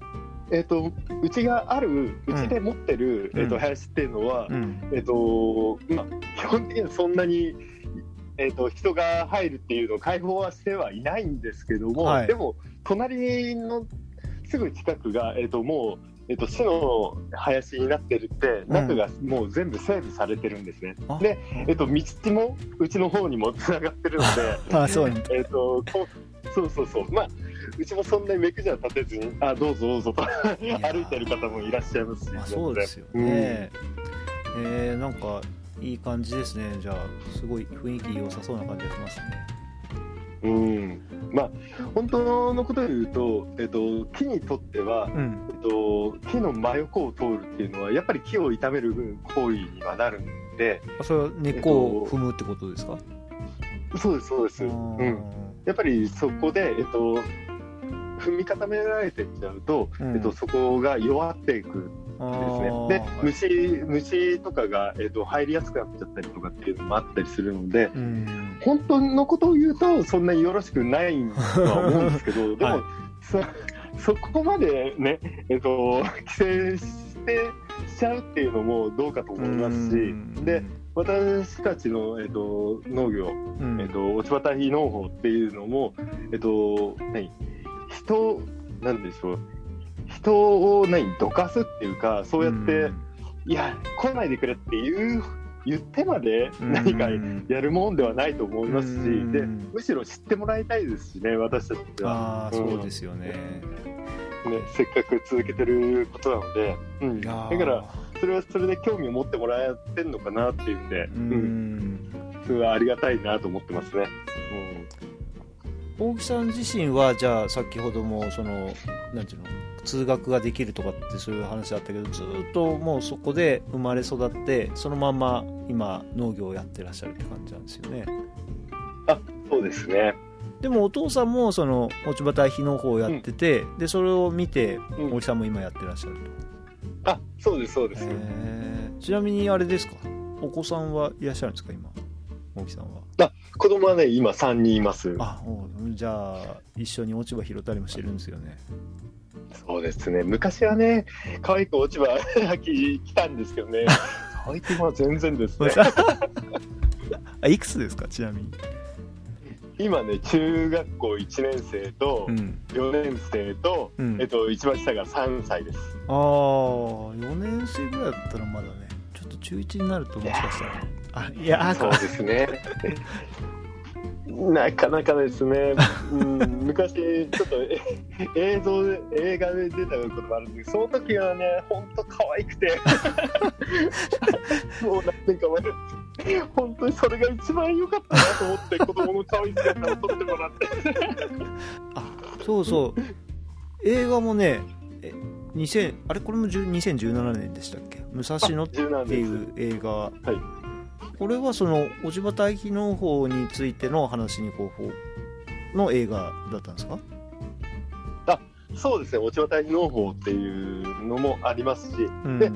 えっとうちがあるうちで持ってる、うん。えっと林っていうのは、うん。えっとまあ、基本的にはそんなに、えっと人が入るっていうのを開放はしてはいないんですけども、はい。でも隣のすぐ近くが、えっともう、えっと市の林になってるって中がもう全部整備されてるんですね。あ。で、えっと道もうちの方にもつながってるので。あそうえっとそうそうそう、まあ、うちもそんなに目くじゃ立てずに、あどうぞどうぞと歩いてる方もいらっしゃいますし、あそうですよね、えー、なんかいい感じですね。じゃあすごい雰囲気良さそうな感じがしますね。うん、うんまあ、本当のことを言うと、えっと、木にとっては、うん。えっと、木の真横を通るっていうのは、やっぱり木を傷める行為にはなるんで、あそれは根っこを踏むってことですか、そうです、そうです。あうー。ん、やっぱりそこで、えっと、踏み固められてっちゃうと、うん。えっと、そこが弱っていくあですーね。ではい虫虫とかが、えー、と入りやすくなっちゃったりとかっていうのもあったりするのでうん。本当のことを言うとそんなによろしくないとは思うんですけど でも、はいそそこまでね、えー、と規制してしちゃうっていうのもどうかと思いますしうん。で私たちの、えー、と農業、うん。えー、と落ち葉堆肥農法っていうのも、えー、と何？人なんでしょう？人を何どかすっていうかそうやって、いや来ないでくれっていう言ってまでうん。何かうんやるもんではないと思いますし、うん。でむしろ知ってもらいたいですしね私たちは、ああそうですよね、ね、せっかく続けてることなので、うん、だからそれはそれで興味を持ってもらえてんのかなっていうんで、ううん。んそれはありがたいなと思ってますね。大木さん自身はじゃあ先ほどもそのなんていうの？通学ができるとかってそういう話あったけどずーっともうそこで生まれ育ってそのまま今農業をやってらっしゃるって感じなんですよね。うん、そうですね。でもお父さんもその落ち葉堆肥農法をやってて、でそれを見てうん。大木さんも今やってらっしゃるあそうですそうでと、す。ちなみにあれですか？お子さんはいらっしゃるんですか？今大木さんは。子供はね今3人います。あじゃあ一緒に落ち葉拾ったりもしてるんですよねそうですね。昔はね可愛く落ち葉来たんですけどね。最近は全然ですね。あいくつですか？ちなみに今ね中学校1年生とうん4年生と、うんえっと一番下が3歳です。ああ4年生ぐらいだったらまだねちょっと中1になるともしかしたらあいやあそうですね。なかなかですね、うん、昔、ちょっとえ映像で、映画で出たこともあるんですけど、その時はね、本当可愛くて、もう何年か前、本当にそれが一番良かったなと思って、子供の可愛い姿を撮ってもらって。そうそう。映画もねえ2000あれ？これも10 2017年でしたっけ？武蔵野って。いう映画、はいこれはその小島大輝の方についての話にこうの映画だったんですか？そうですね、落ち渡り農法っていうのもありますし、うん。で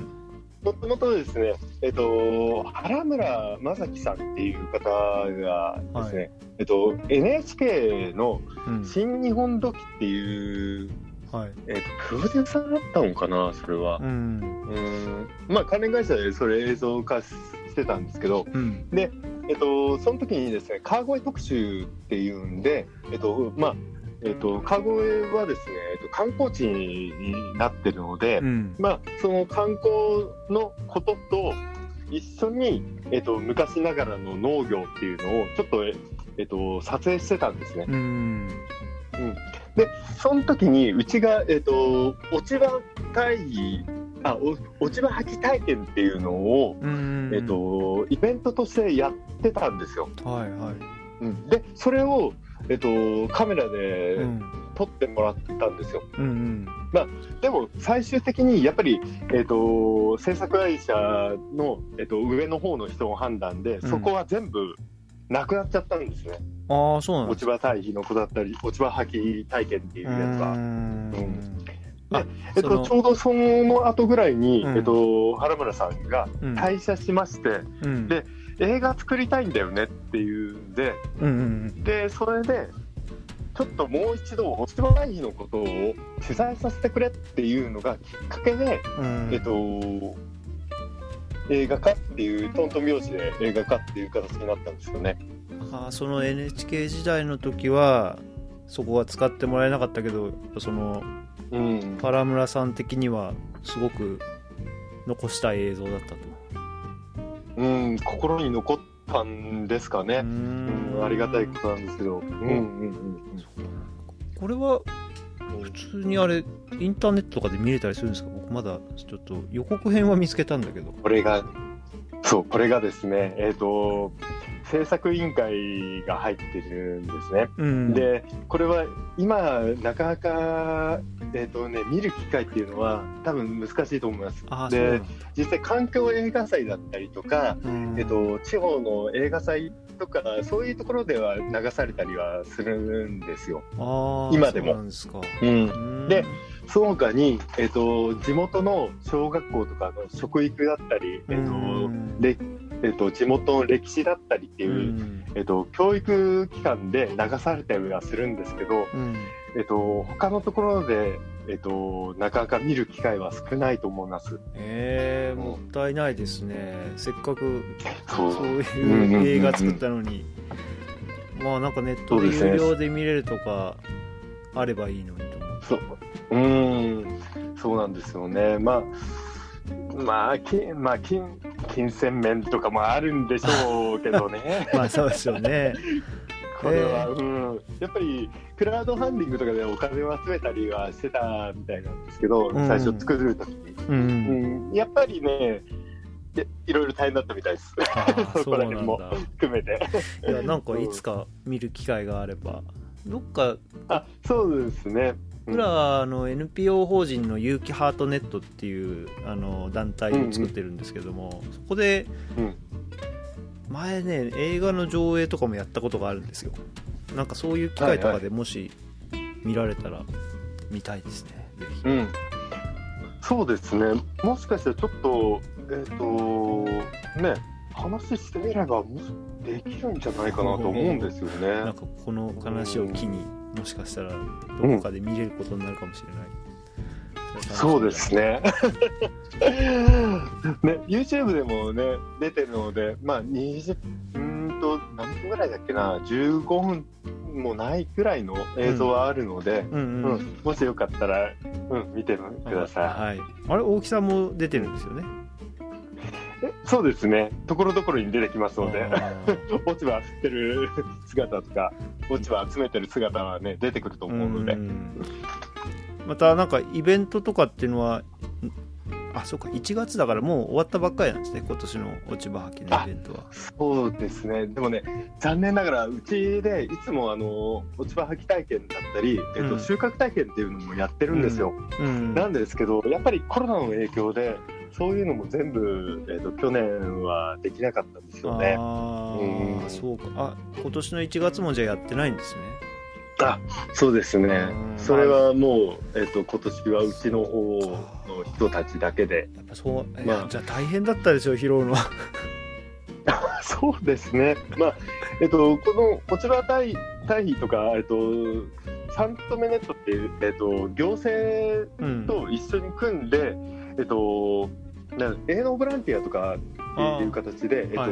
もともとですね、えっと、原村正樹さんっていう方がですね、えっと、NHK のうん。新日本土器っていう、はい。えっと、プロデューサーだったのかな、それは。う。ん。うん、まあ、関連会社でそれ映像化してたんですけど、うん。えっと、その時にですね、川越特集っていうんで、えっと、まあ、えっと、川越はですね、えっと、観光地になってるので、うん。まあ、その観光のことと一緒に、えっと、昔ながらの農業っていうのをちょっと、ええっと、撮影してたんですね。うん。で、その時にうちが、えっと、落ち葉会議、あ、お落ち葉履き体験っていうのを、うん。えっと、イベントとしてやってたんですよ。はいはい。うん。で、それを、えっと、カメラでうん。撮ってもらったんですよ。うんうん。でも最終的にやっぱり、えー、と制作会社の、えー、と上の方の人の判断で、ん。そこは全部なくなっちゃったんですね、ああそうなん落ち葉対比の子だったり、落ち葉履き体験っていうやつうが。ん。ああえっと、ちょうどその後ぐらいに、うん。えっと、原村さんがうん。退社しまして、うん。で映画作りたいんだよねっていうんで、うんうんでそれで、ちょっともう一度、落ち葉対比のことを取材させてくれっていうのがきっかけで、うん。えっと、映画化っていう、トントン拍子で映画化っていう形になったんですよね。あーその NHK 時代の時はそこは使ってもらえなかったけどそのうん、パラ村さん的にはすごく残したい映像だったと。うん、心に残ったんですかうね。んうん、ありがたいことなんですけど。うん。うん。うん。これは普通にあれインターネットとかで見れたりするんですか？僕まだちょっと予告編は見つけたんだけど。これが、そう、これがですね、えっ、と、制作委員会が入ってるんですね。うん。で、これは今、なかなか、えっ、とね、見る機会っていうのは多分難しいと思います。でだ、実実際環境映画祭だったりとか、えっと、地方の映画祭とかそういうところでは流されたりはするんですよ。今でも。そうなんでその他に、えっと、地元の小学校とかの食育だったり、えっとうん。でえっと、地元の歴史だったりっていう、うん。えっと、教育機関で流されたりはするんですけど、うん。えっと、他のところで、えっと、なかなか見る機会は少ないと思います。えー、もったいないですね。せっかくそう。いう映画作ったのに、まあなんかネットで有料で見れるとかあればいいのにと思うそう、うーん、そうなんですよね。まあ、まあ、きまあ、金、金銭面とかもあるんでしょうけどね。まあそうですよね。これは、えうん、やっぱりクラウドファンディングとかでお金を集めたりはしてたみたいなんですけど、うん。最初作るときに、ううん。ん、やっぱりね、いいろいろ大変だったみたいです。そこら辺も含めて。いやなんかいつか見る機会があれば。どっかあ、そうですね。僕らあの NPO 法人の有機ハートネットっていうあの団体を作ってるんですけども、そこでうん。前ね映画の上映とかもやったことがあるんですよ。なんかそういう機会とかでもし見られたら見たいですね、ぜひ。うん、そうですね、もしかしたらちょっと、えっ、と、ね、話してみれば、できるんじゃないかなと思うんですよね。なんかこの話を機にもしかしたらどこかで見れることになるかもしれない、そうですね。ね、YouTube でもね、出てるので、まあ、20、うーんと、何分ぐらいだっけな、15分もないぐらいの映像はあるので、うんうん、うん。もしよかったら、うん、見てください。はい、あれ大木さんも出てるんですよね？えそうですね、ところどころに出てきますので、落ち葉振ってる 姿とか、落ち葉集めてる姿はね、出てくると思うので、ん。またなんかイベントとかっていうのはんあそうか1月だからもう終わったばっかりなんですね今年の落ち葉履きのイベントは。そうですね、でもね、残念ながら、うちでいつもあの落ち葉履き体験だったり、えっとうん。収穫体験っていうのもやってるんですよ。うん。なんですけど、やっぱりコロナの影響で、そういうのも全部、えっと去年はできなかったんですよね。あうん。あそうか。あ今年の1月もじゃあやってないんですね。あそうですね。うん、それはもう、えっと今年はうちの方の人たちだけで、やっぱそう、いまあ。やじゃあ大変だったでしょ拾うの。は そうですね、まあえっと、この落ち葉堆堆肥とか、えっと、サントメネットっていう、えっと、行政うん。と一緒に組んで、えっと、な営農ボランティアとかっていう形で、えっとはい。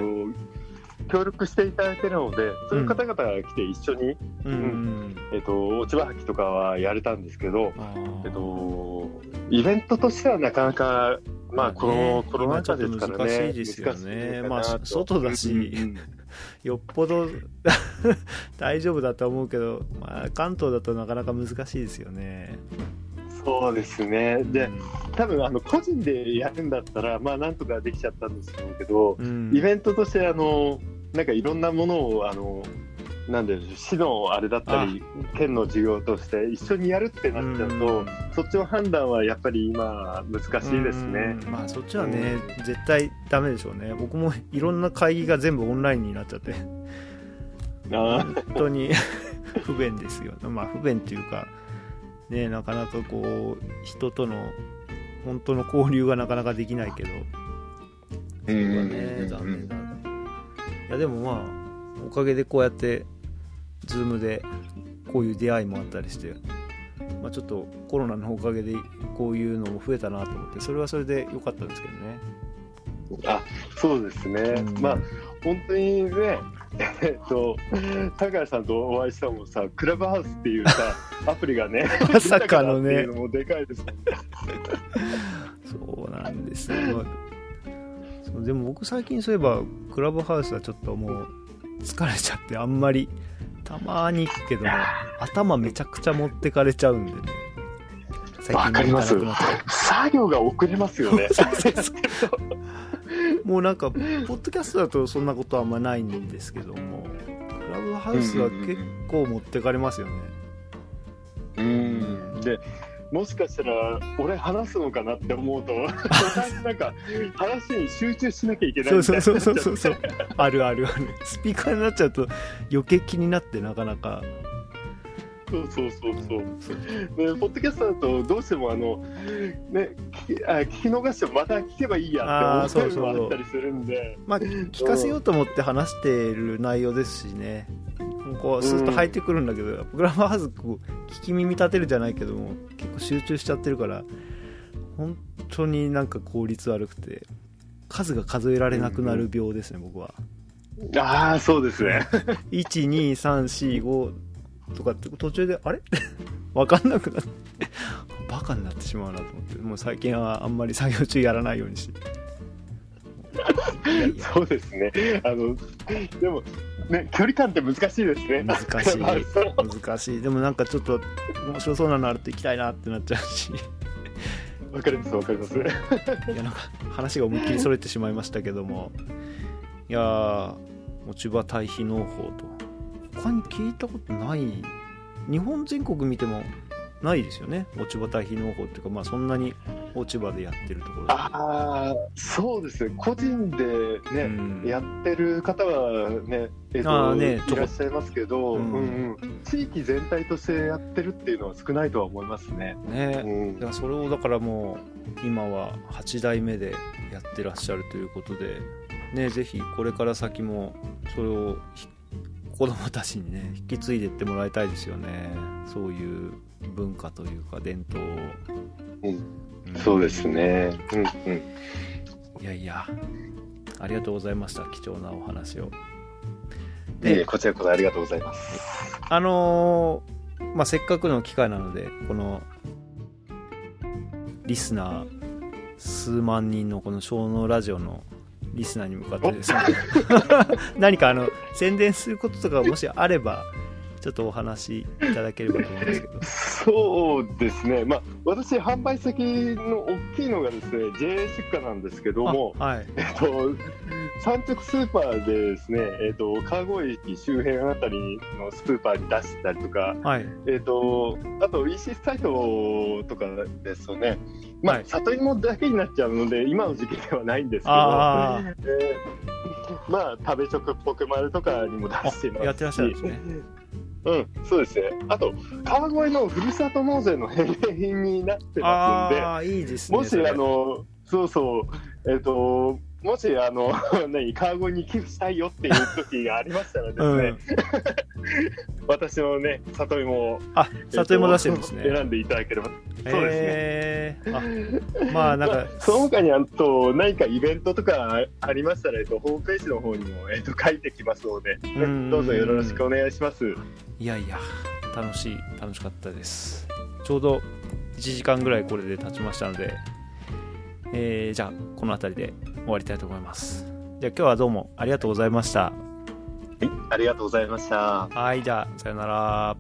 協力していただいてるので、そういう方々が来て一緒に、うん。うんえっと、落ち葉履きとかはやれたんですけど、えっと、イベントとしてはなかなか、まあ、このねコロナ禍ですからね、難しいですよね。まあと。外だし よっぽど 大丈夫だと思うけど、まあ、関東だとなかなか難しいですよね。そうですね。でう、ん多分あの個人でやるんだったら、まあ、なんとかできちゃったんですけど、うんイベントとして、あの、なんかいろんなものを、あの、なんで市のあれだったり、県の事業として一緒にやるってなっちゃうと、うんそっちの判断はやっぱり今、難しいですね。うんまあそっちはね、絶対ダメでしょうね。僕もいろんな会議が全部オンラインになっちゃって、あ本当に 不便ですよ。まあ不便っていうか、ね、なかなかこう、人との本当の交流がなかなかできないけど、それはね、残念だ。いやでもまあ、おかげでこうやって、ズームでこういう出会いもあったりして、まあ、ちょっとコロナのおかげでこういうのも増えたなと思って、それはそれで良かったんですけどね。あそうですね、うんまあ本当にね、えっと、高橋さんとお会いしたのもさ、クラブハウスっていうさ、アプリがね、まさかのねのもでかいですね。そうなんですよ。そうでも僕最近そういえば、クラブハウスはちょっともう疲れちゃって、あんまり、たまに行くけども、頭めちゃくちゃ持ってかれちゃうんでね。最わかります作業が遅れますよね。もうなんか、ポッドキャストだとそんなことはあんまないんですけども、クラブハウスは結構持ってかれますよね。うんでもしかしたら俺話すのかなって思うと なんか話に集中しなきゃいけないそうみたいそうそうになっちゃってそうそう。あるあるある。スピーカーになっちゃうと余計気になってなかなか。そうそうそうそう。そうでポッドキャストだとどうしてもあのね聞きあ聞き逃してもまた聞けばいいやって思うのもあったりするんで。まあ、聞かせようと思って話してる内容ですしね。こうスーッと入ってくるんだけど、グラフハウスこう聞き耳立てるじゃないけども結構集中しちゃってるから本当になんか効率悪くて数が数えられなくなる病ですね、僕は。ああそうですね。12345とかって途中であれ？分かんなくなってバカになってしまうなと思って。もう最近はあんまり作業中やらないようにして。そうですね。あのでもね距離感って難しいですね。難しい。難しい。でもなんかちょっと面白そうなのあると行きたいなってなっちゃうし。わかりますわかります。いやなんか話が思いっきりそれてしまいましたけども。いやー持ち場対比農法と他に聞いたことない。日本全国見てもないですよね。落ち葉対比農法っていうかまあそんなに落ち葉でやってるところ。ああそうですね。個人でね、うん。やってる方はね,、えっとあーねいらっしゃいますけど、ううんんうん。地域全体としてやってるっていうのは少ないとは思いますね。ね。うんいやそれをだからもう今は8代目でやってらっしゃるということでねぜひこれから先もそれをひ子供たちにね引き継いでいってもらいたいですよねそういう文化というか伝統を、うんんそうですね。うんうん。いやいやありがとうございました貴重なお話をいえいえこちらこそありがとうございます。あのーまあせっかくの機会なのでこのリスナー数万人のこの小脳ラジオのリスナーに向かってですね。何かあの宣伝することとかもしあればちょっとお話しいただければと思うんですけど。そうですね、まあ、私、販売先の大きいのがですね JA 出荷なんですけども、あはい。えっと、産直スーパーでですね、えっと、川越駅周辺あたりのスーパーに出したりとか、はい。えっと、あと EC サイトとかですよね、まあはい。里芋だけになっちゃうので、今の時期ではないんですけど、あー。えーまあ、食べチョクっぽく丸とかにも出していますし。あやってらっしゃるんですね。うん、そうですね。あと、川越のふるさと納税の返礼品になってますんで、ああいいですねもしあの、そうそう、えっ、と、もしあの、何、川越に寄付したいよっていう時がありましたらですね、うん 私のね、里芋を、あえっと里芋出してるんですね選んでいただければ。そうですね。えー、あまあなんか、その他にあと何かイベントとかありましたら、えっと、ホームページの方にも、えっと、書いてきますので、うんどうぞよろしくお願いします。いやいや楽しい楽しかったですちょうど1時間ぐらいこれで経ちましたので、えーじゃあこの辺りで終わりたいと思います。じゃあ今日はどうもありがとうございました。ありがとうございました。はいじゃあさよなら